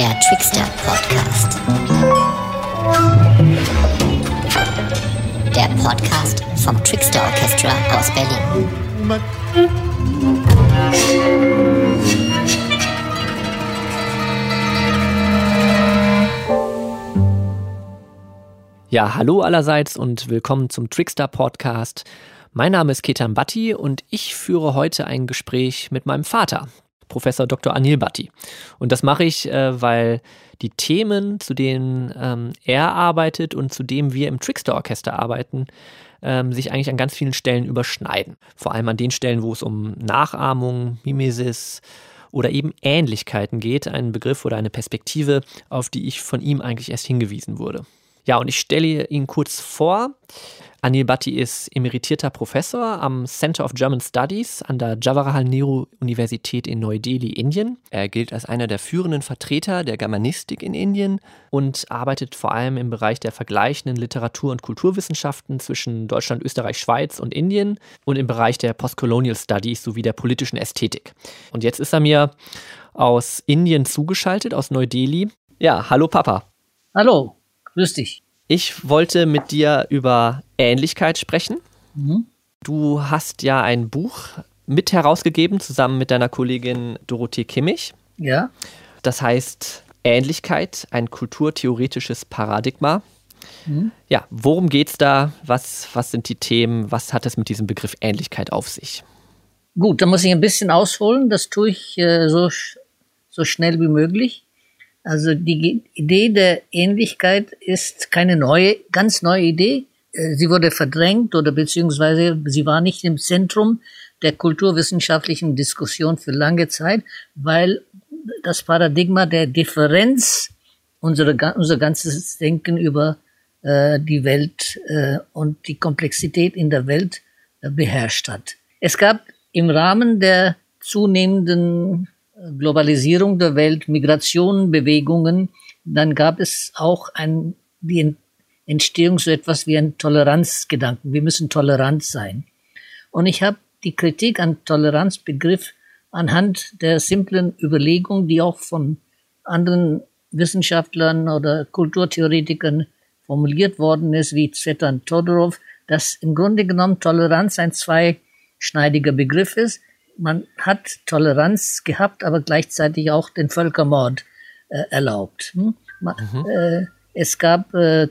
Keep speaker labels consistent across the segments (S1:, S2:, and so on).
S1: Der Trickster Podcast. Der Podcast vom Trickster Orchestra aus Berlin.
S2: Ja, hallo allerseits und willkommen zum Trickster Podcast. Mein Name ist Ketan Bhatti und ich führe heute ein Gespräch mit meinem Vater, Professor Dr. Anil Bhatti. Und das mache ich, äh, weil die Themen, zu denen ähm, er arbeitet und zu denen wir im Trickster Orchester arbeiten, ähm, sich eigentlich an ganz vielen Stellen überschneiden. Vor allem an den Stellen, wo es um Nachahmung, Mimesis oder eben Ähnlichkeiten geht, ein Begriff oder eine Perspektive, auf die ich von ihm eigentlich erst hingewiesen wurde. Ja, und ich stelle ihn kurz vor. Anil Bhatti ist emeritierter Professor am Center of German Studies an der Jawaharlal Nehru Universität in Neu-Delhi, Indien. Er gilt als einer der führenden Vertreter der Germanistik in Indien und arbeitet vor allem im Bereich der vergleichenden Literatur- und Kulturwissenschaften zwischen Deutschland, Österreich, Schweiz und Indien und im Bereich der Postcolonial Studies sowie der politischen Ästhetik. Und jetzt ist er mir aus Indien zugeschaltet, aus Neu-Delhi. Ja, hallo Papa.
S3: Hallo, grüß dich.
S2: Ich wollte mit dir über Ähnlichkeit sprechen.
S3: Mhm.
S2: Du hast ja ein Buch mit herausgegeben, zusammen mit deiner Kollegin Dorothee Kimmich.
S3: Ja,
S2: Das heißt Ähnlichkeit, ein kulturtheoretisches Paradigma.
S3: Mhm.
S2: Ja, worum geht's da? Was, was sind die Themen? Was hat es mit diesem Begriff Ähnlichkeit auf sich?
S3: gut, da muss ich ein bisschen ausholen. Das tue ich äh, so, so schnell wie möglich. Also die Idee der Ähnlichkeit ist keine neue, ganz neue Idee. Äh, Sie wurde verdrängt oder beziehungsweise sie war nicht im Zentrum der kulturwissenschaftlichen Diskussion für lange Zeit, weil das Paradigma der Differenz unsere, unser ganzes Denken über äh, die Welt äh, und die Komplexität in der Welt äh, beherrscht hat. Es gab im Rahmen der zunehmenden Globalisierung der Welt, Migrationen, Bewegungen, dann gab es auch ein, die Ent- Entstehung so etwas wie ein Toleranzgedanken. Wir müssen tolerant sein. Und ich habe die Kritik an Toleranzbegriff anhand der simplen Überlegung, die auch von anderen Wissenschaftlern oder Kulturtheoretikern formuliert worden ist, wie Zetan Todorov, dass im Grunde genommen Toleranz ein zweischneidiger Begriff ist. Man hat Toleranz gehabt, aber gleichzeitig auch den Völkermord äh, erlaubt. Hm? Ma- äh, es gab, äh, äh,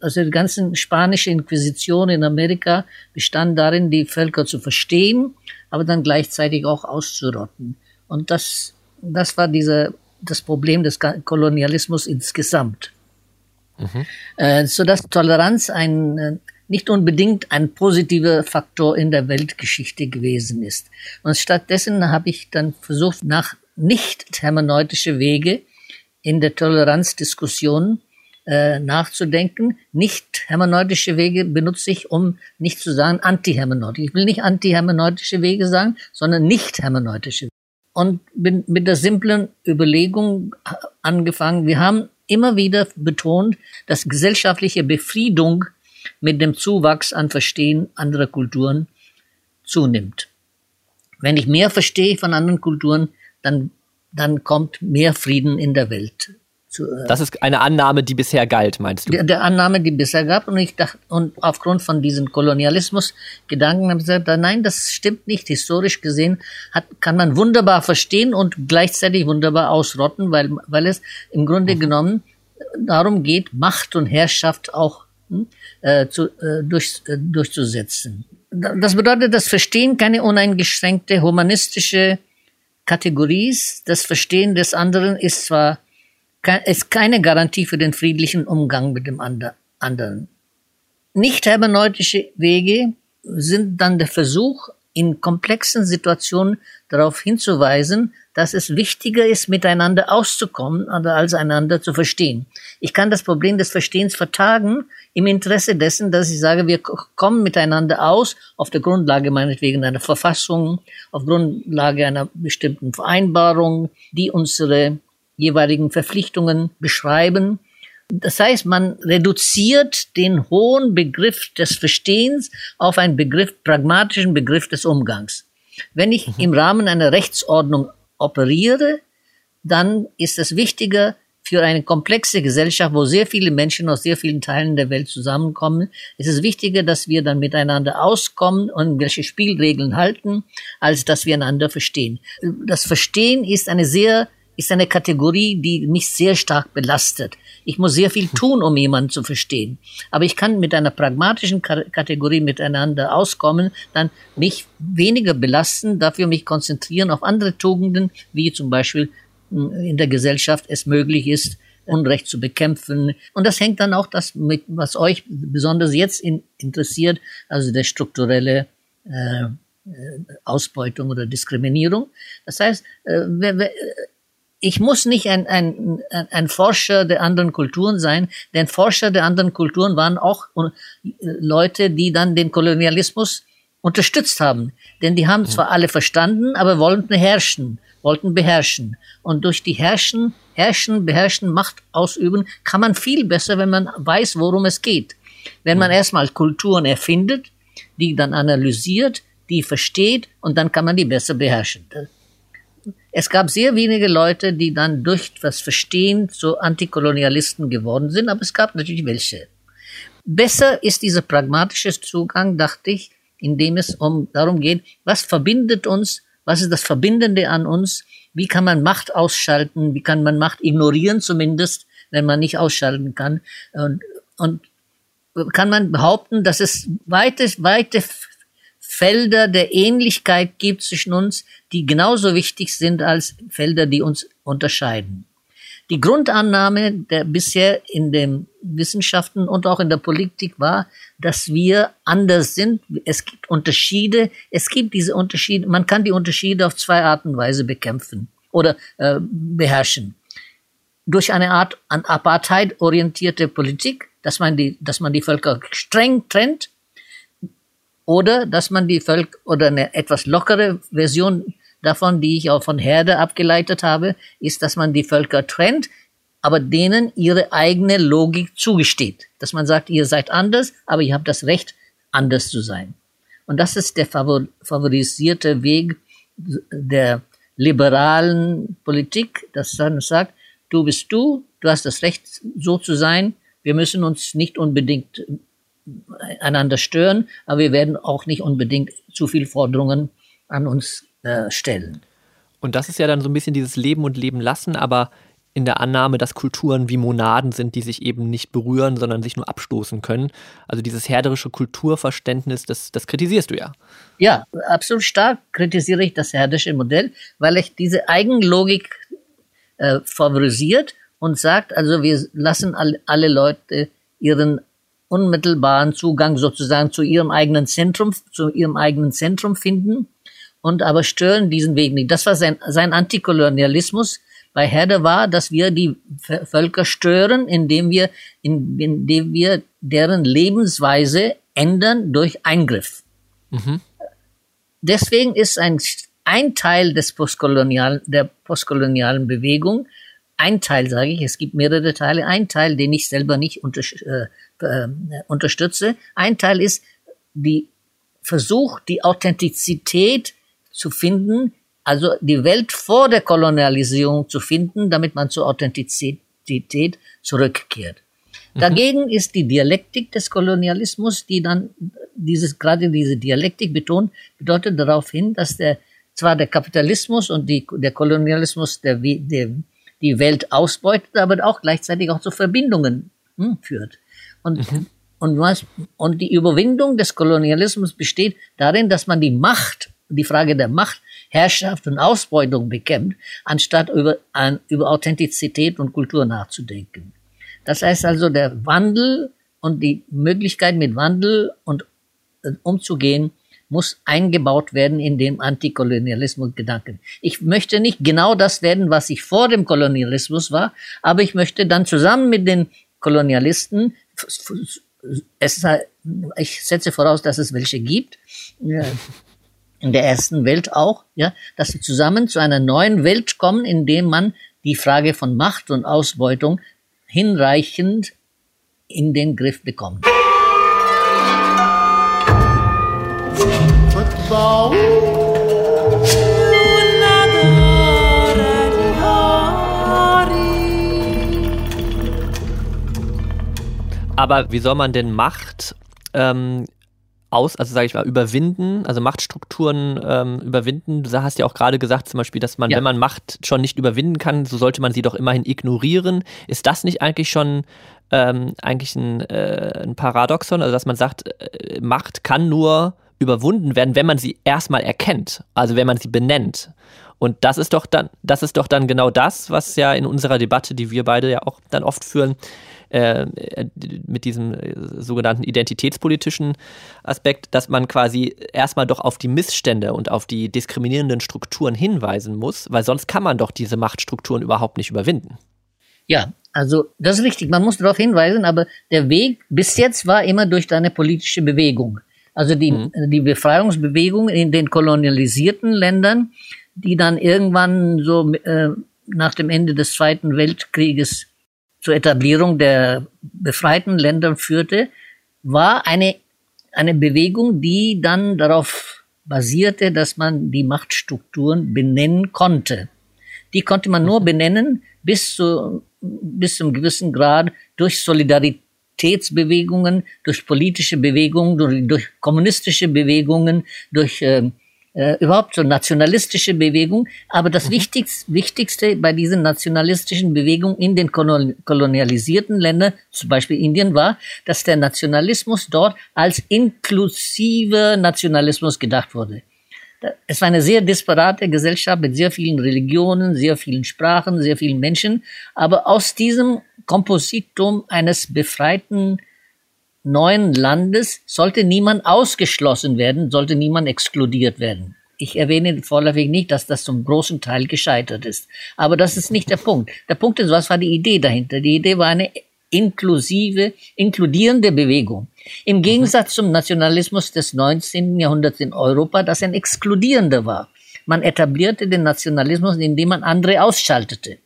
S3: also die ganze spanische Inquisition in Amerika bestand darin, die Völker zu verstehen, aber dann gleichzeitig auch auszurotten. Und das, das war dieser, das Problem des Kolonialismus insgesamt. Äh, so dass Toleranz ein, äh, nicht unbedingt ein positiver Faktor in der Weltgeschichte gewesen ist. Und stattdessen habe ich dann versucht, nach nicht hermeneutische Wege in der Toleranzdiskussion äh, nachzudenken. Nicht hermeneutische Wege benutze ich, um nicht zu sagen antihermeneutische. Ich will nicht antihermeneutische Wege sagen, sondern nicht hermeneutische. Und bin mit der simplen Überlegung angefangen. Wir haben immer wieder betont, dass gesellschaftliche Befriedung mit dem Zuwachs an Verstehen anderer Kulturen zunimmt. Wenn ich mehr verstehe von anderen Kulturen, dann, dann kommt mehr Frieden in der Welt. Zu, äh,
S2: Das ist eine Annahme, die bisher galt, meinst du?
S3: der, der Annahme, die bisher gab. Und ich dachte, und aufgrund von diesen Kolonialismus-Gedanken habe ich gesagt, nein, das stimmt nicht. Historisch gesehen hat, kann man wunderbar verstehen und gleichzeitig wunderbar ausrotten, weil, weil es im Grunde genommen darum geht, Macht und Herrschaft auch äh, zu, äh, durch, äh, durchzusetzen. Da- Das bedeutet, das Verstehen keine uneingeschränkte humanistische Kategorie ist. Das Verstehen des anderen ist zwar ist keine Garantie für den friedlichen Umgang mit dem ander- anderen. Nicht hermeneutische Wege sind dann der Versuch, in komplexen Situationen darauf hinzuweisen, dass es wichtiger ist, miteinander auszukommen, als einander zu verstehen. Ich kann das Problem des Verstehens vertagen im Interesse dessen, dass ich sage, wir kommen miteinander aus auf der Grundlage meinetwegen einer Verfassung, auf Grundlage einer bestimmten Vereinbarung, die unsere jeweiligen Verpflichtungen beschreiben. Das heißt, man reduziert den hohen Begriff des Verstehens auf einen Begriff, pragmatischen Begriff des Umgangs. Wenn ich im Rahmen einer Rechtsordnung operiere, dann ist es wichtiger, für eine komplexe Gesellschaft, wo sehr viele Menschen aus sehr vielen Teilen der Welt zusammenkommen, ist es wichtiger, dass wir dann miteinander auskommen und welche Spielregeln halten, als dass wir einander verstehen. Das Verstehen ist eine sehr ist eine Kategorie, die mich sehr stark belastet. Ich muss sehr viel tun, um jemanden zu verstehen. Aber ich kann mit einer pragmatischen Kategorie miteinander auskommen, dann mich weniger belasten, dafür mich konzentrieren auf andere Tugenden, wie zum Beispiel in der Gesellschaft es möglich ist, Unrecht zu bekämpfen. Und das hängt dann auch das mit, was euch besonders jetzt in, interessiert, also der strukturelle äh, äh Ausbeutung oder Diskriminierung. Das heißt, äh, ich muss nicht ein, ein, ein Forscher der anderen Kulturen sein, denn Forscher der anderen Kulturen waren auch äh, Leute, die dann den Kolonialismus unterstützt haben. Denn die haben zwar alle verstanden, aber wollten herrschen wollten beherrschen. Und durch die Herrschen, Herrschen, Beherrschen, Macht ausüben, kann man viel besser, wenn man weiß, worum es geht. Wenn man erstmal Kulturen erfindet, die dann analysiert, die versteht und dann kann man die besser beherrschen. Es gab sehr wenige Leute, die dann durch das Verstehen zu Antikolonialisten geworden sind, aber es gab natürlich welche. Besser ist dieser pragmatische Zugang, dachte ich, indem es um darum geht, was verbindet uns was ist das Verbindende an uns? Wie kann man Macht ausschalten? Wie kann man Macht ignorieren zumindest, wenn man nicht ausschalten kann? Und, und kann man behaupten, dass es weite, weite Felder der Ähnlichkeit gibt zwischen uns, die genauso wichtig sind als Felder, die uns unterscheiden. Die Grundannahme der bisher in den Wissenschaften und auch in der Politik war, dass wir anders sind. Es gibt Unterschiede. Es gibt diese Unterschiede. Man kann die Unterschiede auf zwei Arten und Weise bekämpfen oder äh, beherrschen. Durch eine Art an Apartheid orientierte Politik, dass man die, dass man die Völker streng trennt, oder dass man die Völker oder eine etwas lockere Version davon, die ich auch von Herde abgeleitet habe, ist, dass man die Völker trennt, aber denen ihre eigene Logik zugesteht. Dass man sagt, ihr seid anders, aber ihr habt das Recht, anders zu sein. Und das ist der favorisierte Weg der liberalen Politik, dass dann sagt, du bist du, du hast das Recht, so zu sein, wir müssen uns nicht unbedingt einander stören, aber wir werden auch nicht unbedingt zu viel Forderungen an uns äh, stellen.
S2: Und das ist ja dann so ein bisschen dieses Leben und Leben lassen, aber in der Annahme, dass Kulturen wie Monaden sind, die sich eben nicht berühren, sondern sich nur abstoßen können. Also dieses herderische Kulturverständnis, das, das kritisierst du ja.
S3: Ja, absolut stark kritisiere ich das herderische Modell, weil ich diese Eigenlogik äh, favorisiert und sagt, also wir lassen all, alle Leute ihren unmittelbaren Zugang sozusagen zu ihrem eigenen Zentrum, zu ihrem eigenen Zentrum finden und aber stören diesen Weg nicht. Das war sein, sein Antikolonialismus bei Herder war, dass wir die Völker stören, indem wir, indem wir deren Lebensweise ändern durch Eingriff. Mhm. Deswegen ist ein, ein Teil des postkolonialen, der postkolonialen Bewegung, ein Teil sage ich, es gibt mehrere Teile, ein Teil, den ich selber nicht unter, äh, äh, unterstütze, ein Teil ist die Versuch, die Authentizität zu finden, also die Welt vor der Kolonialisierung zu finden, damit man zur Authentizität zurückkehrt. Mhm. Dagegen ist die Dialektik des Kolonialismus, die dann dieses, gerade diese Dialektik betont, bedeutet darauf hin, dass der, zwar der Kapitalismus und die, der Kolonialismus der, der, die Welt ausbeutet, aber auch gleichzeitig auch zu Verbindungen hm, führt. Und, mhm. und, was, und die Überwindung des Kolonialismus besteht darin, dass man die Macht die Frage der Macht, Herrschaft und Ausbeutung bekämpft, anstatt über, an, über Authentizität und Kultur nachzudenken. Das heißt also, der Wandel und die Möglichkeit mit Wandel und äh, umzugehen, muss eingebaut werden in den Antikolonialismus-Gedanken. Ich möchte nicht genau das werden, was ich vor dem Kolonialismus war, aber ich möchte dann zusammen mit den Kolonialisten, es, ich setze voraus, dass es welche gibt, in der ersten Welt auch, ja, dass sie zusammen zu einer neuen Welt kommen, in dem man die Frage von Macht und Ausbeutung hinreichend in den Griff bekommt. Football.
S2: Aber wie soll man denn Macht ähm, aus, also sage ich mal, überwinden, also Machtstrukturen ähm, überwinden. Du hast ja auch gerade gesagt, zum Beispiel, dass man, ja. wenn man Macht schon nicht überwinden kann, so sollte man sie doch immerhin ignorieren. Ist das nicht eigentlich schon ähm, eigentlich ein, äh, ein Paradoxon, also dass man sagt, äh, Macht kann nur überwunden werden, wenn man sie erstmal erkennt, also wenn man sie benennt. Und das ist doch dann, das ist doch dann genau das, was ja in unserer Debatte, die wir beide ja auch dann oft führen, äh, mit diesem äh, sogenannten identitätspolitischen Aspekt, dass man quasi erstmal doch auf die Missstände und auf die diskriminierenden Strukturen hinweisen muss, weil sonst kann man doch diese Machtstrukturen überhaupt nicht überwinden.
S3: Ja, also das ist richtig, man muss darauf hinweisen, aber der Weg bis jetzt war immer durch eine politische Bewegung. Also die, mhm. die Befreiungsbewegung in den kolonialisierten Ländern, die dann irgendwann so äh, nach dem Ende des Zweiten Weltkrieges zur Etablierung der befreiten Länder führte, war eine, eine Bewegung, die dann darauf basierte, dass man die Machtstrukturen benennen konnte. Die konnte man nur mhm. benennen bis zu, bis zum gewissen Grad durch Solidaritätsbewegungen, durch politische Bewegungen, durch, durch kommunistische Bewegungen, durch äh, äh, überhaupt so nationalistische Bewegung. Aber das mhm. Wichtigste, Wichtigste bei diesen nationalistischen Bewegungen in den kolonialisierten Ländern, zum Beispiel Indien, war, dass der Nationalismus dort als inklusiver Nationalismus gedacht wurde. Es war eine sehr disparate Gesellschaft mit sehr vielen Religionen, sehr vielen Sprachen, sehr vielen Menschen. Aber aus diesem Kompositum eines befreiten neuen Landes sollte niemand ausgeschlossen werden, sollte niemand exkludiert werden. Ich erwähne vorläufig nicht, dass das zum großen Teil gescheitert ist. Aber das ist nicht der Punkt. Der Punkt ist, was war die Idee dahinter? Die Idee war eine inklusive, inkludierende Bewegung. Im Gegensatz zum Nationalismus des 19. Jahrhunderts in Europa, das ein exkludierender war. Man etablierte den Nationalismus, indem man andere ausschaltete,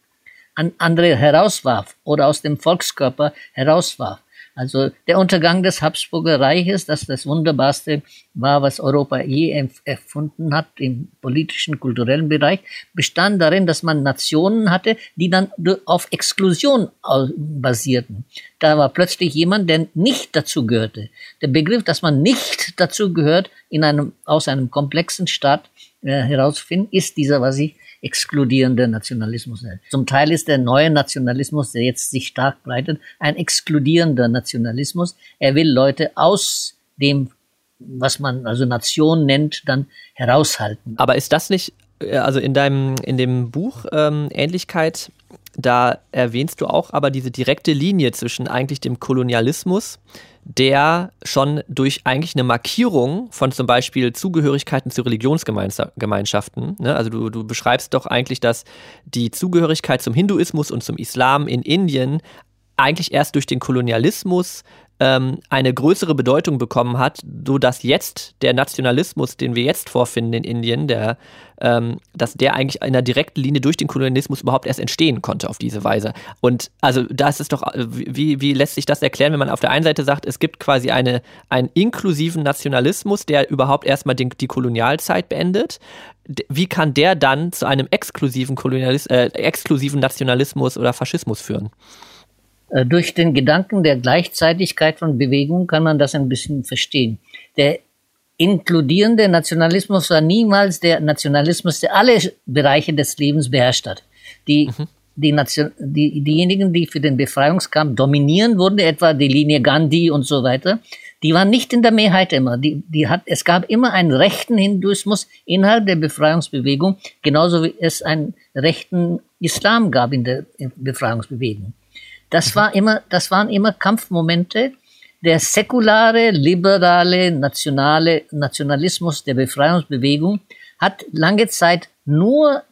S3: andere herauswarf oder aus dem Volkskörper herauswarf. Also der Untergang des Habsburger Reiches, das das Wunderbarste war, was Europa je erfunden hat im politischen, kulturellen Bereich, bestand darin, dass man Nationen hatte, die dann auf Exklusion basierten. Da war plötzlich jemand, der nicht dazu gehörte. Der Begriff, dass man nicht dazu gehört, in einem, aus einem komplexen Staat äh, herausfinden, ist dieser, was ich exkludierender Nationalismus. Zum Teil ist der neue Nationalismus, der jetzt sich stark breitet, ein exkludierender Nationalismus. Er will Leute aus dem, was man also Nation nennt, dann heraushalten.
S2: Aber ist das nicht, äh, also in deinem, in dem Buch ähm, Ähnlichkeit, da erwähnst du auch aber diese direkte Linie zwischen eigentlich dem Kolonialismus, der schon durch eigentlich eine Markierung von zum Beispiel Zugehörigkeiten zu Religionsgemeinschaften, ne? also du, du beschreibst doch eigentlich, dass die Zugehörigkeit zum Hinduismus und zum Islam in Indien eigentlich erst durch den Kolonialismus ähm, eine größere Bedeutung bekommen hat, so dass jetzt der Nationalismus, den wir jetzt vorfinden in Indien, der, ähm, dass der eigentlich in einer direkten Linie durch den Kolonialismus überhaupt erst entstehen konnte auf diese Weise. Und also da ist es doch, wie, wie lässt sich das erklären, wenn man auf der einen Seite sagt, es gibt quasi eine, einen inklusiven Nationalismus, der überhaupt erstmal den, die Kolonialzeit beendet. Wie kann der dann zu einem exklusiven Kolonialis äh, exklusiven Nationalismus oder Faschismus führen?
S3: Äh, durch den Gedanken der Gleichzeitigkeit von Bewegungen kann man das ein bisschen verstehen. Der inkludierende Nationalismus war niemals der Nationalismus, der alle Bereiche des Lebens beherrscht hat. Die, mhm. die Nation, die, diejenigen, die für den Befreiungskampf dominieren wurden, etwa die Linie Gandhi und so weiter, die waren nicht in der Mehrheit immer. Die, die hat, es gab immer einen rechten Hinduismus innerhalb der Befreiungsbewegung, genauso wie es einen rechten Islam gab in der Befreiungsbewegung. Das war immer, das waren immer Kampfmomente. Der säkulare, liberale, nationale Nationalismus der Befreiungsbewegung hat lange Zeit nur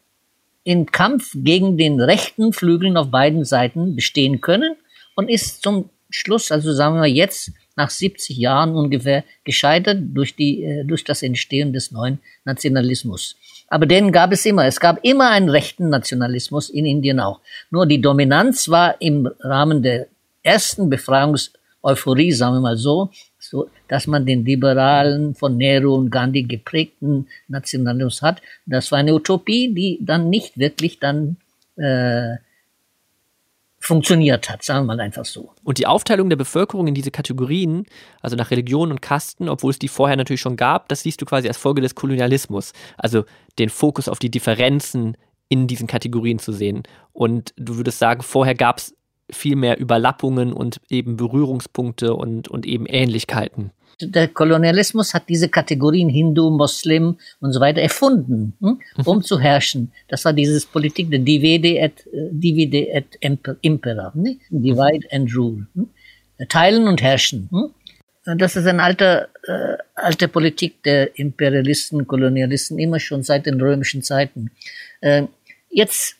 S3: im Kampf gegen den rechten Flügeln auf beiden Seiten bestehen können und ist zum Schluss, also sagen wir jetzt, nach 70 Jahren ungefähr gescheitert durch die, äh, durch das Entstehen des neuen Nationalismus. Aber den gab es immer. Es gab immer einen rechten Nationalismus in Indien auch. Nur die Dominanz war im Rahmen der ersten Befreiungseuphorie, sagen wir mal so, so, dass man den liberalen, von Nehru und Gandhi geprägten Nationalismus hat. Das war eine Utopie, die dann nicht wirklich dann äh, funktioniert hat, sagen wir mal einfach so.
S2: Und die Aufteilung der Bevölkerung in diese Kategorien, also nach Religion und Kasten, obwohl es die vorher natürlich schon gab, das siehst du quasi als Folge des Kolonialismus. Also den Fokus auf die Differenzen in diesen Kategorien zu sehen. Und du würdest sagen, vorher gab es viel mehr Überlappungen und eben Berührungspunkte und, und eben Ähnlichkeiten
S3: der Kolonialismus hat diese Kategorien Hindu, Muslim und so weiter erfunden, hm, um zu herrschen. Das war dieses Politik der Divide et, äh, divide et impera, hm? divide and rule. Hm? Teilen und herrschen. Hm? Das ist eine alte, äh, alte Politik der Imperialisten, Kolonialisten, immer schon seit den römischen Zeiten. Äh, jetzt,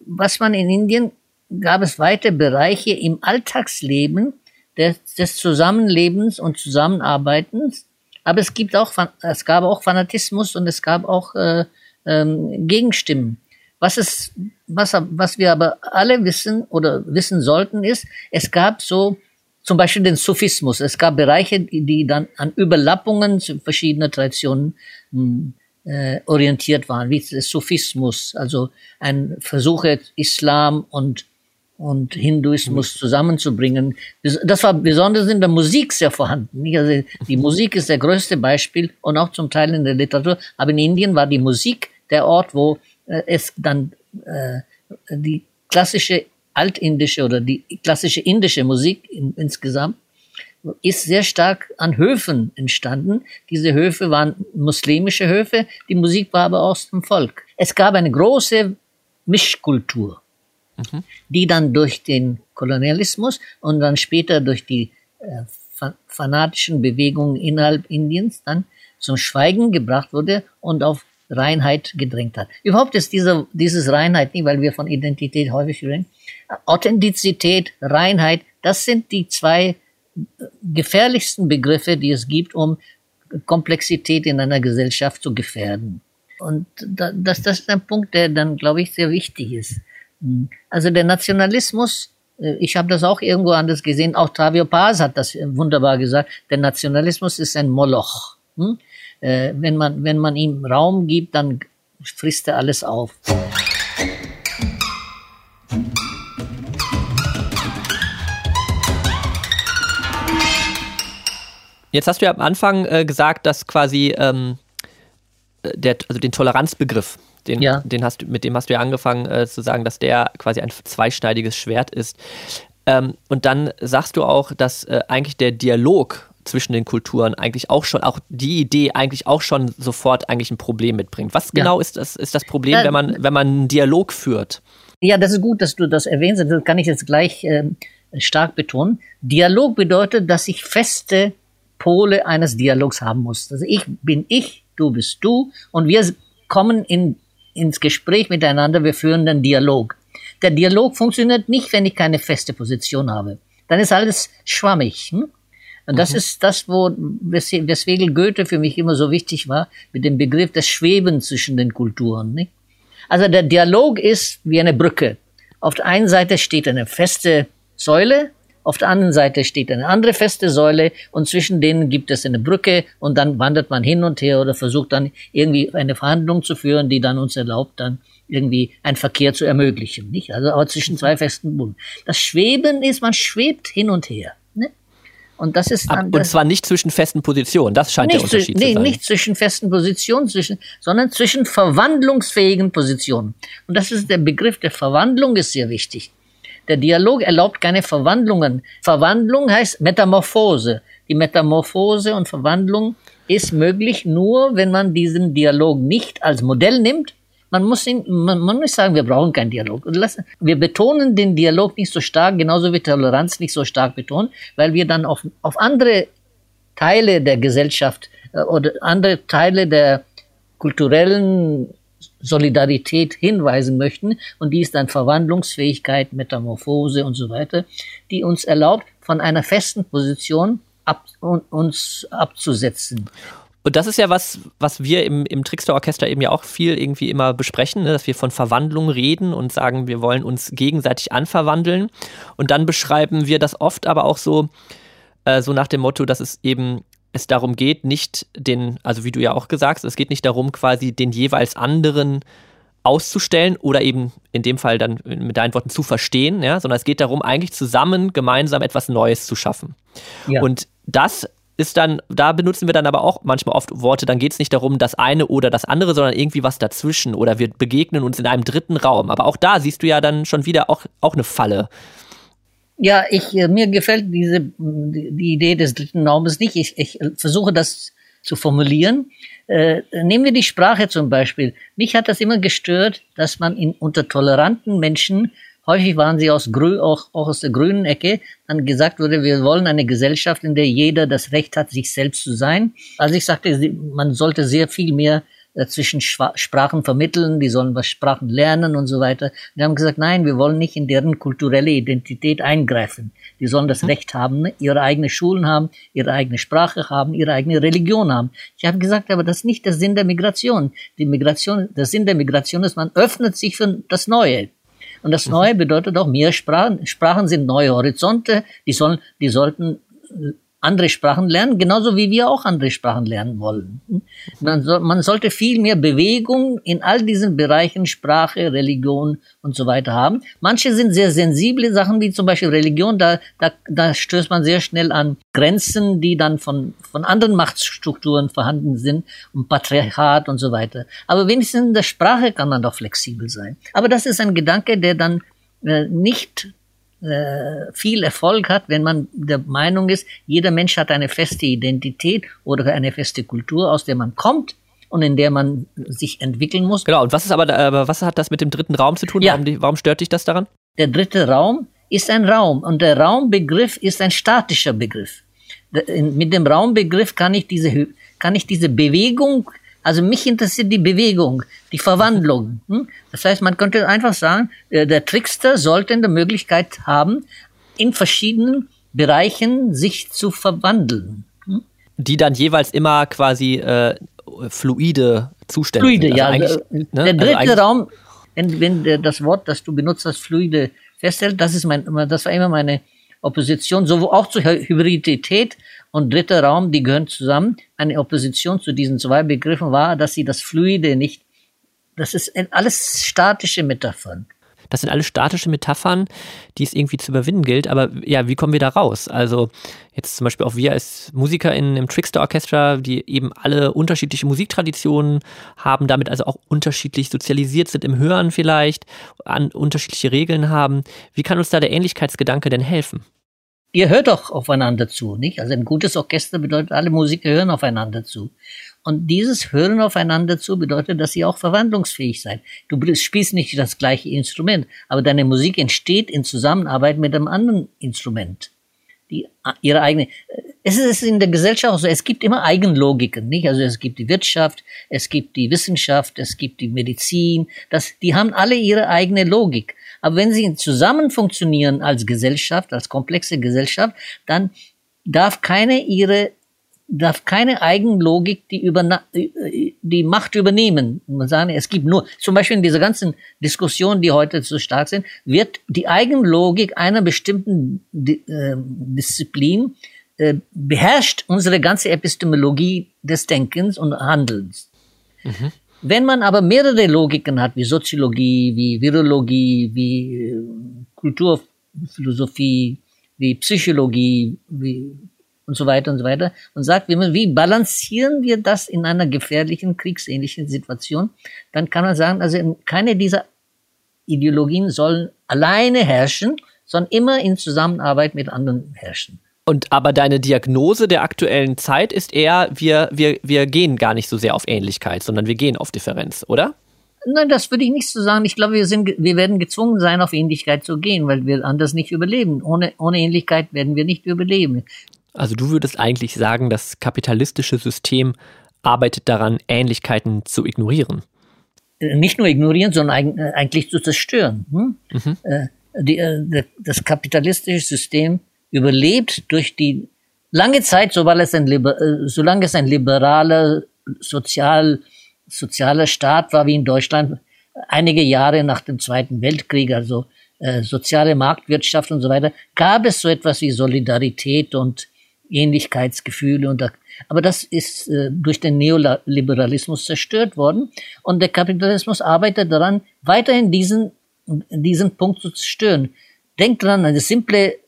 S3: was man in Indien, gab es weitere Bereiche im Alltagsleben, des, des Zusammenlebens und Zusammenarbeitens. Aber es gibt auch, es gab auch Fanatismus und es gab auch äh, ähm, Gegenstimmen. Was ist, was, was wir aber alle wissen oder wissen sollten, ist, es gab so zum Beispiel den Sufismus. Es gab Bereiche, die, dann an Überlappungen verschiedener Traditionen hm, äh, orientiert waren, wie der Sufismus, also ein Versuche, Islam und und Hinduismus zusammenzubringen. Das war besonders in der Musik sehr vorhanden. Also die Musik ist der größte Beispiel und auch zum Teil in der Literatur. Aber in Indien war die Musik der Ort, wo äh, es dann äh, die klassische altindische oder die klassische indische Musik in, insgesamt ist sehr stark an Höfen entstanden. Diese Höfe waren muslimische Höfe, die Musik war aber aus dem Volk. Es gab eine große Mischkultur die dann durch den Kolonialismus und dann später durch die äh, fanatischen Bewegungen innerhalb Indiens dann zum Schweigen gebracht wurde und auf Reinheit gedrängt hat. Überhaupt ist diese, dieses Reinheit nie, weil wir von Identität häufig reden. Authentizität, Reinheit, das sind die zwei gefährlichsten Begriffe, die es gibt, um Komplexität in einer Gesellschaft zu gefährden. Und das, das ist ein Punkt, der dann, glaube ich, sehr wichtig ist. Also der Nationalismus, äh, ich habe das auch irgendwo anders gesehen, auch Tavio Paz hat das wunderbar gesagt, der Nationalismus ist ein Moloch. Hm? Äh, wenn, man, wenn man ihm Raum gibt, dann frisst er alles auf.
S2: Jetzt hast du ja am Anfang äh, gesagt, dass quasi ähm, der, also den Toleranzbegriff, den, ja. den hast, mit dem hast du ja angefangen äh, zu sagen, dass der quasi ein zweischneidiges Schwert ist. Ähm, und dann sagst du auch, dass äh, eigentlich der Dialog zwischen den Kulturen eigentlich auch schon, auch die Idee eigentlich auch schon sofort eigentlich ein Problem mitbringt. Was genau ja. ist, das, ist das Problem, ja. wenn man, wenn man einen Dialog führt?
S3: Ja, das ist gut, dass du das erwähnst. Das kann ich jetzt gleich äh, stark betonen. Dialog bedeutet, dass ich feste Pole eines Dialogs haben muss. Also ich bin ich, du bist du und wir kommen in ins Gespräch miteinander, wir führen den Dialog. Der Dialog funktioniert nicht, wenn ich keine feste Position habe. Dann ist alles schwammig. Hm? Und das mhm. ist das, wo, weswegen Goethe für mich immer so wichtig war, mit dem Begriff des Schwebens zwischen den Kulturen. Nicht? Also der Dialog ist wie eine Brücke. Auf der einen Seite steht eine feste Säule, auf der anderen Seite steht eine andere feste Säule und zwischen denen gibt es eine Brücke und dann wandert man hin und her oder versucht dann irgendwie eine Verhandlung zu führen, die dann uns erlaubt, dann irgendwie einen Verkehr zu ermöglichen, nicht? Also aber zwischen zwei festen Bullen. Das Schweben ist, man schwebt hin und her. Ne?
S2: Und das ist dann. Und zwar nicht zwischen festen Positionen, das scheint der Unterschied
S3: zu,
S2: nee, zu sein.
S3: nicht zwischen festen Positionen, zwischen, sondern zwischen verwandlungsfähigen Positionen. Und das ist der Begriff der Verwandlung ist sehr wichtig. Der Dialog erlaubt keine Verwandlungen. Verwandlung heißt Metamorphose. Die Metamorphose und Verwandlung ist möglich nur, wenn man diesen Dialog nicht als Modell nimmt. Man muss, ihn, man, man muss sagen, wir brauchen keinen Dialog. Wir betonen den Dialog nicht so stark, genauso wie Toleranz nicht so stark betonen, weil wir dann auf, auf andere Teile der Gesellschaft äh, oder andere Teile der kulturellen Solidarität hinweisen möchten. Und die ist dann Verwandlungsfähigkeit, Metamorphose und so weiter, die uns erlaubt, von einer festen Position ab, uns abzusetzen.
S2: Und das ist ja was, was wir im, im Trickster-Orchester eben ja auch viel irgendwie immer besprechen, ne? dass wir von Verwandlung reden und sagen, wir wollen uns gegenseitig anverwandeln. Und dann beschreiben wir das oft aber auch so, äh, so nach dem Motto, dass es eben es darum geht, nicht den, also wie du ja auch gesagt hast, es geht nicht darum, quasi den jeweils anderen auszustellen oder eben in dem Fall dann mit deinen Worten zu verstehen, ja, sondern es geht darum, eigentlich zusammen gemeinsam etwas Neues zu schaffen. Ja. Und das ist dann, da benutzen wir dann aber auch manchmal oft Worte, dann geht es nicht darum, das eine oder das andere, sondern irgendwie was dazwischen oder wir begegnen uns in einem dritten Raum. Aber auch da siehst du ja dann schon wieder auch, auch eine Falle.
S3: Ja, ich, äh, mir gefällt diese, die Idee des dritten Raumes nicht. Ich, ich versuche das zu formulieren. Äh, nehmen wir die Sprache zum Beispiel. Mich hat das immer gestört, dass man in, unter toleranten Menschen häufig waren sie aus Grün, auch, auch aus der grünen Ecke, dann gesagt wurde, wir wollen eine Gesellschaft, in der jeder das Recht hat, sich selbst zu sein. Also ich sagte, man sollte sehr viel mehr äh, zwischen Sprachen vermitteln, die sollen was Sprachen lernen und so weiter. Wir haben gesagt, nein, wir wollen nicht in deren kulturelle Identität eingreifen. Die sollen das mhm. Recht haben, ihre eigene Schulen haben, ihre eigene Sprache haben, ihre eigene Religion haben. Ich habe gesagt, aber das ist nicht der Sinn der Migration. Die Migration, der Sinn der Migration ist, man öffnet sich für das Neue. Und das mhm. Neue bedeutet auch mehr Sprachen. Sprachen sind neue Horizonte. Die sollen, die sollten äh, andere Sprachen lernen, genauso wie wir auch andere Sprachen lernen wollen. Man, soll, man sollte viel mehr Bewegung in all diesen Bereichen Sprache, Religion und so weiter haben. Manche sind sehr sensible Sachen, wie zum Beispiel Religion, da, da, da stößt man sehr schnell an Grenzen, die dann von, von anderen Machtstrukturen vorhanden sind und Patriarchat und so weiter. Aber wenigstens in der Sprache kann man doch flexibel sein. Aber das ist ein Gedanke, der dann äh, nicht viel Erfolg hat, wenn man der Meinung ist, jeder Mensch hat eine feste Identität oder eine feste Kultur, aus der man kommt und in der man sich entwickeln muss.
S2: Genau, und was ist aber, aber was hat das mit dem dritten Raum zu tun? Ja. Warum, warum stört dich das daran?
S3: Der dritte Raum ist ein Raum und der Raumbegriff ist ein statischer Begriff. Mit dem Raumbegriff kann ich diese, kann ich diese Bewegung also mich interessiert die Bewegung, die Verwandlung. Hm? Das heißt, man könnte einfach sagen, äh, der Trickster sollte eine Möglichkeit haben, in verschiedenen Bereichen sich zu verwandeln.
S2: Hm? Die dann jeweils immer quasi äh, fluide Zustände
S3: fluide, sind. Also ja. Ne? Der also dritte also Raum, wenn, wenn das Wort, das du benutzt hast, fluide festhält, das ist mein, das war immer meine Opposition, so auch zur Hybridität und dritter Raum, die gehören zusammen. Eine Opposition zu diesen zwei Begriffen war, dass sie das Fluide nicht, das ist alles statische Metaphern.
S2: Das sind alles statische Metaphern, die es irgendwie zu überwinden gilt. Aber ja, wie kommen wir da raus? Also jetzt zum Beispiel auch wir als Musiker in, im Trickster Orchestra, die eben alle unterschiedliche Musiktraditionen haben, damit also auch unterschiedlich sozialisiert sind im Hören vielleicht, an unterschiedliche Regeln haben. Wie kann uns da der Ähnlichkeitsgedanke denn helfen?
S3: Ihr hört doch aufeinander zu, nicht? Also ein gutes Orchester bedeutet, alle Musiker hören aufeinander zu. Und dieses Hören aufeinander zu bedeutet, dass ihr auch verwandlungsfähig seid. Du spielst nicht das gleiche Instrument, aber deine Musik entsteht in Zusammenarbeit mit einem anderen Instrument. Die, ihre eigene, es ist in der Gesellschaft so, es gibt immer Eigenlogiken, nicht? Also es gibt die Wirtschaft, es gibt die Wissenschaft, es gibt die Medizin, das, die haben alle ihre eigene Logik. Aber wenn sie zusammen funktionieren als Gesellschaft, als komplexe Gesellschaft, dann darf keine ihre darf keine Eigenlogik die, über, die Macht übernehmen. Man sagen, es gibt nur, zum Beispiel in dieser ganzen Diskussion, die heute so stark sind, wird die Eigenlogik einer bestimmten äh, Disziplin äh, beherrscht unsere ganze Epistemologie des Denkens und Handelns. Mhm. Wenn man aber mehrere Logiken hat, wie Soziologie, wie Virologie, wie äh, Kulturphilosophie, wie Psychologie, wie und so weiter und so weiter und sagt, wie, wie balancieren wir das in einer gefährlichen, kriegsähnlichen Situation, dann kann man sagen, also keine dieser Ideologien sollen alleine herrschen, sondern immer in Zusammenarbeit mit anderen herrschen.
S2: Und aber deine Diagnose der aktuellen Zeit ist eher, wir, wir, wir gehen gar nicht so sehr auf Ähnlichkeit, sondern wir gehen auf Differenz, oder?
S3: Nein, das würde ich nicht so sagen. Ich glaube, wir sind, wir werden gezwungen sein, auf Ähnlichkeit zu gehen, weil wir anders nicht überleben. Ohne, ohne Ähnlichkeit werden wir nicht überleben.
S2: Also du würdest eigentlich sagen, das kapitalistische System arbeitet daran, Ähnlichkeiten zu ignorieren.
S3: Äh, nicht nur ignorieren, sondern äh, eigentlich zu zerstören. Hm? Mhm. Äh, die, das kapitalistische System überlebt durch die lange Zeit, solange es ein, solange es ein liberaler, sozial, sozialer Staat war wie in Deutschland, einige Jahre nach dem Zweiten Weltkrieg, also äh, soziale Marktwirtschaft und so weiter, gab es so etwas wie Solidarität und Ähnlichkeitsgefühle und da, Aber das ist äh, durch den Neoliberalismus zerstört worden. Und der Kapitalismus arbeitet daran, weiterhin diesen, diesen Punkt zu zerstören. Denkt dran, eine simple äh,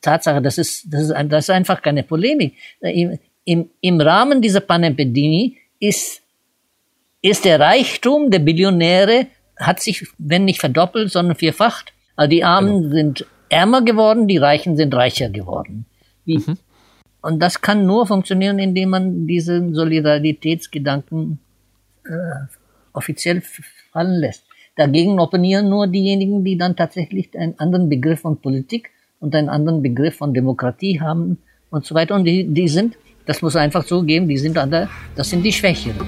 S3: Tatsache, das ist, das, ist das ist einfach keine Polemik. Im, im, Im Rahmen dieser Pandemie ist, ist der Reichtum der Billionäre hat sich, wenn nicht verdoppelt, sondern vierfacht. Also die Armen genau. sind ärmer geworden, die Reichen sind reicher geworden. Mhm. Und das kann nur funktionieren, indem man diesen Solidaritätsgedanken äh, offiziell fallen lässt. Dagegen opponieren nur diejenigen, die dann tatsächlich einen anderen Begriff von Politik und einen anderen Begriff von Demokratie haben und so weiter. Und die, die sind, das muss einfach so geben, die sind an der, das sind die Schwächeren.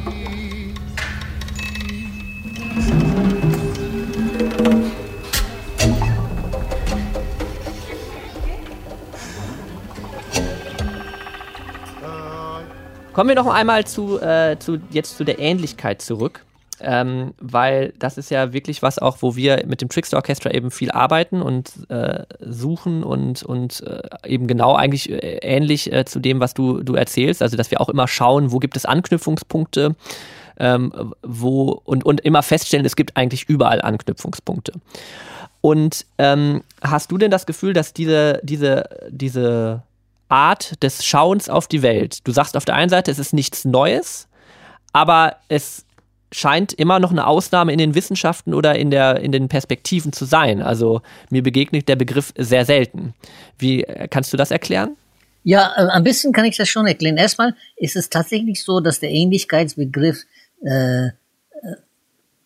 S2: Kommen wir noch einmal zu, äh, zu jetzt zu der Ähnlichkeit zurück. Ähm, weil das ist ja wirklich was auch, wo wir mit dem Trickster Orchestra eben viel arbeiten und äh, suchen und, und äh, eben genau eigentlich äh, ähnlich äh, zu dem, was du, du erzählst. Also, dass wir auch immer schauen, wo gibt es Anknüpfungspunkte, ähm, wo und, und immer feststellen, es gibt eigentlich überall Anknüpfungspunkte. Und ähm, hast du denn das Gefühl, dass diese, diese, diese Art des Schauens auf die Welt. Du sagst auf der einen Seite, es ist nichts Neues, aber es scheint immer noch eine Ausnahme in den Wissenschaften oder in, der, in den Perspektiven zu sein. Also mir begegnet der Begriff sehr selten. Wie äh, kannst du das erklären?
S3: Ja, äh, ein bisschen kann ich das schon erklären. Erstmal ist es tatsächlich so, dass der Ähnlichkeitsbegriff äh,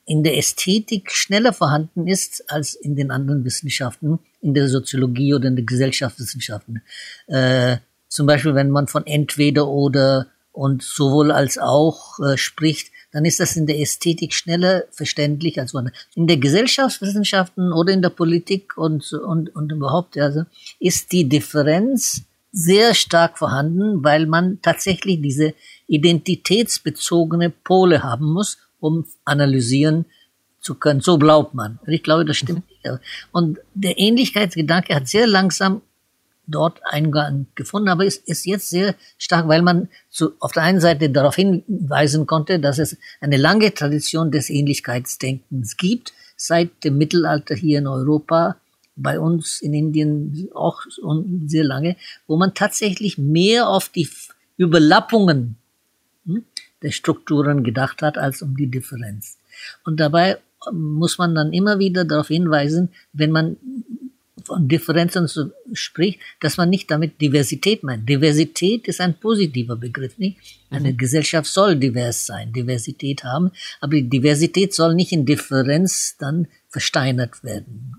S3: in der Ästhetik schneller vorhanden ist als in den anderen Wissenschaften, in der Soziologie oder in den Gesellschaftswissenschaften. Äh, zum Beispiel, wenn man von entweder oder und sowohl als auch äh, spricht, dann ist das in der Ästhetik schneller verständlich als woanders. In der Gesellschaftswissenschaften oder in der Politik und, und, und überhaupt, also, ist die Differenz sehr stark vorhanden, weil man tatsächlich diese identitätsbezogene Pole haben muss um analysieren zu können. So glaubt man. Ich glaube, das stimmt. Mhm. Und der Ähnlichkeitsgedanke hat sehr langsam dort Eingang gefunden, aber ist, ist jetzt sehr stark, weil man zu, auf der einen Seite darauf hinweisen konnte, dass es eine lange Tradition des Ähnlichkeitsdenkens gibt, seit dem Mittelalter hier in Europa, bei uns in Indien auch sehr lange, wo man tatsächlich mehr auf die Überlappungen hm, der Strukturen gedacht hat, als um die Differenz. Und dabei muss man dann immer wieder darauf hinweisen, wenn man von Differenzen so spricht, dass man nicht damit Diversität meint. Diversität ist ein positiver Begriff, nicht? Eine mhm. Gesellschaft soll divers sein, Diversität haben, aber die Diversität soll nicht in Differenz dann versteinert werden.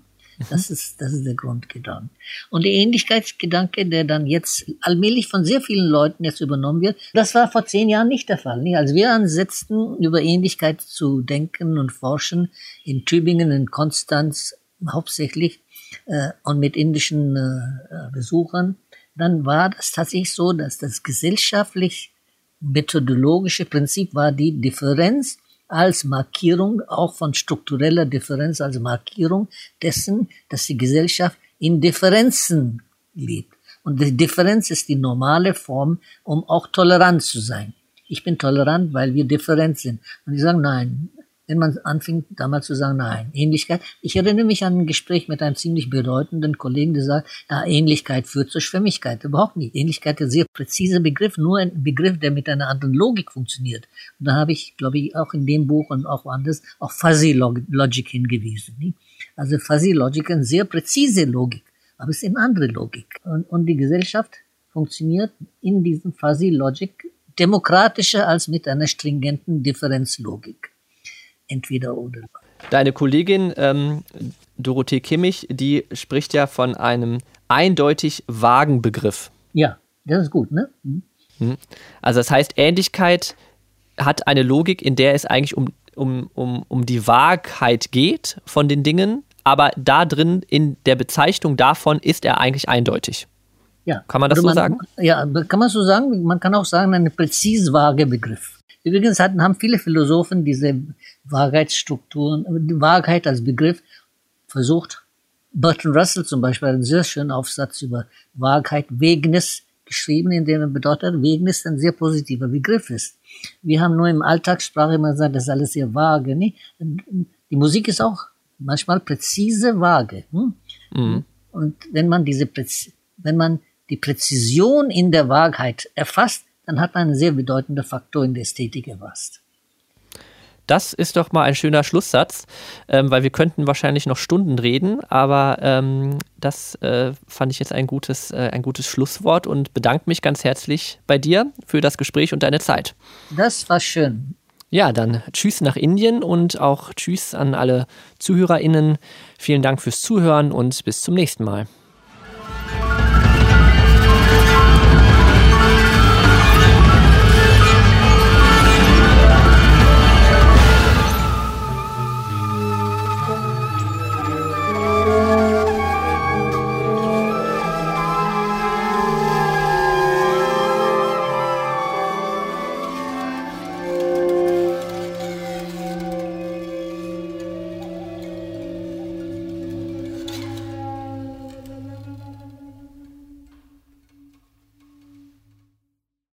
S3: Das ist, das ist der Grundgedanke. Und der Ähnlichkeitsgedanke, der dann jetzt allmählich von sehr vielen Leuten jetzt übernommen wird, das war vor zehn Jahren nicht der Fall. Als wir ansetzten, über Ähnlichkeit zu denken und forschen, in Tübingen, in Konstanz hauptsächlich, äh, und mit indischen äh, Besuchern, dann war das tatsächlich so, dass das gesellschaftlich methodologische Prinzip war die Differenz als Markierung auch von struktureller Differenz, als Markierung dessen, dass die Gesellschaft in Differenzen lebt. Und die Differenz ist die normale Form, um auch tolerant zu sein. Ich bin tolerant, weil wir different sind. Und die sagen, nein, wenn man anfing damals zu sagen, nein, Ähnlichkeit. Ich erinnere mich an ein Gespräch mit einem ziemlich bedeutenden Kollegen, der sagt, ja, Ähnlichkeit führt zur Schwämmigkeit. Überhaupt nicht. Ähnlichkeit ist ein sehr präziser Begriff, nur ein Begriff, der mit einer anderen Logik funktioniert. Und da habe ich, glaube ich, auch in dem Buch und auch woanders auf Fuzzy Logic hingewiesen. Nicht? Also Fuzzy Logic ist eine sehr präzise Logik, aber es ist eine andere Logik. Und, und die Gesellschaft funktioniert in diesem Fuzzy Logic demokratischer als mit einer stringenten Differenzlogik entweder oder.
S2: Deine Kollegin ähm, Dorothee Kimmich, die spricht ja von einem eindeutig vagen Begriff.
S3: Ja, das ist gut, ne?
S2: Mhm. mhm. Also das heißt, Ähnlichkeit hat eine Logik, in der es eigentlich um, um, um, um die Wahrheit geht von den Dingen, aber da drin in der Bezeichnung davon ist er eigentlich eindeutig. Ja. Kann man das man, so sagen?
S3: Ja, kann man so sagen. Man kann auch sagen, ein präzis vage Begriff. Übrigens hatten, haben viele Philosophen diese Wahrheitsstrukturen, die Wahrheit als Begriff versucht. Bertrand Russell zum Beispiel hat einen sehr schönen Aufsatz über Wahrheit, Wegnis geschrieben, in dem er bedeutet, wegen ist ein sehr positiver Begriff ist. Wir haben nur im Alltagssprache immer gesagt, das ist alles sehr vage. Ne? Die Musik ist auch manchmal präzise vage. Hm? Mhm. Und wenn man diese Präz wenn man die Präzision in der Wahrheit erfasst, dann hat man einen sehr bedeutenden Faktor in der Ästhetik erfasst.
S2: Das ist doch mal ein schöner Schlusssatz, ähm, weil wir könnten wahrscheinlich noch Stunden reden, aber ähm, das äh, fand ich jetzt ein gutes, äh, ein gutes Schlusswort und bedanke mich ganz herzlich bei dir für das Gespräch und deine Zeit.
S3: Das war schön.
S2: Ja, dann tschüss nach Indien und auch tschüss an alle ZuhörerInnen. Vielen Dank fürs Zuhören und bis zum nächsten Mal.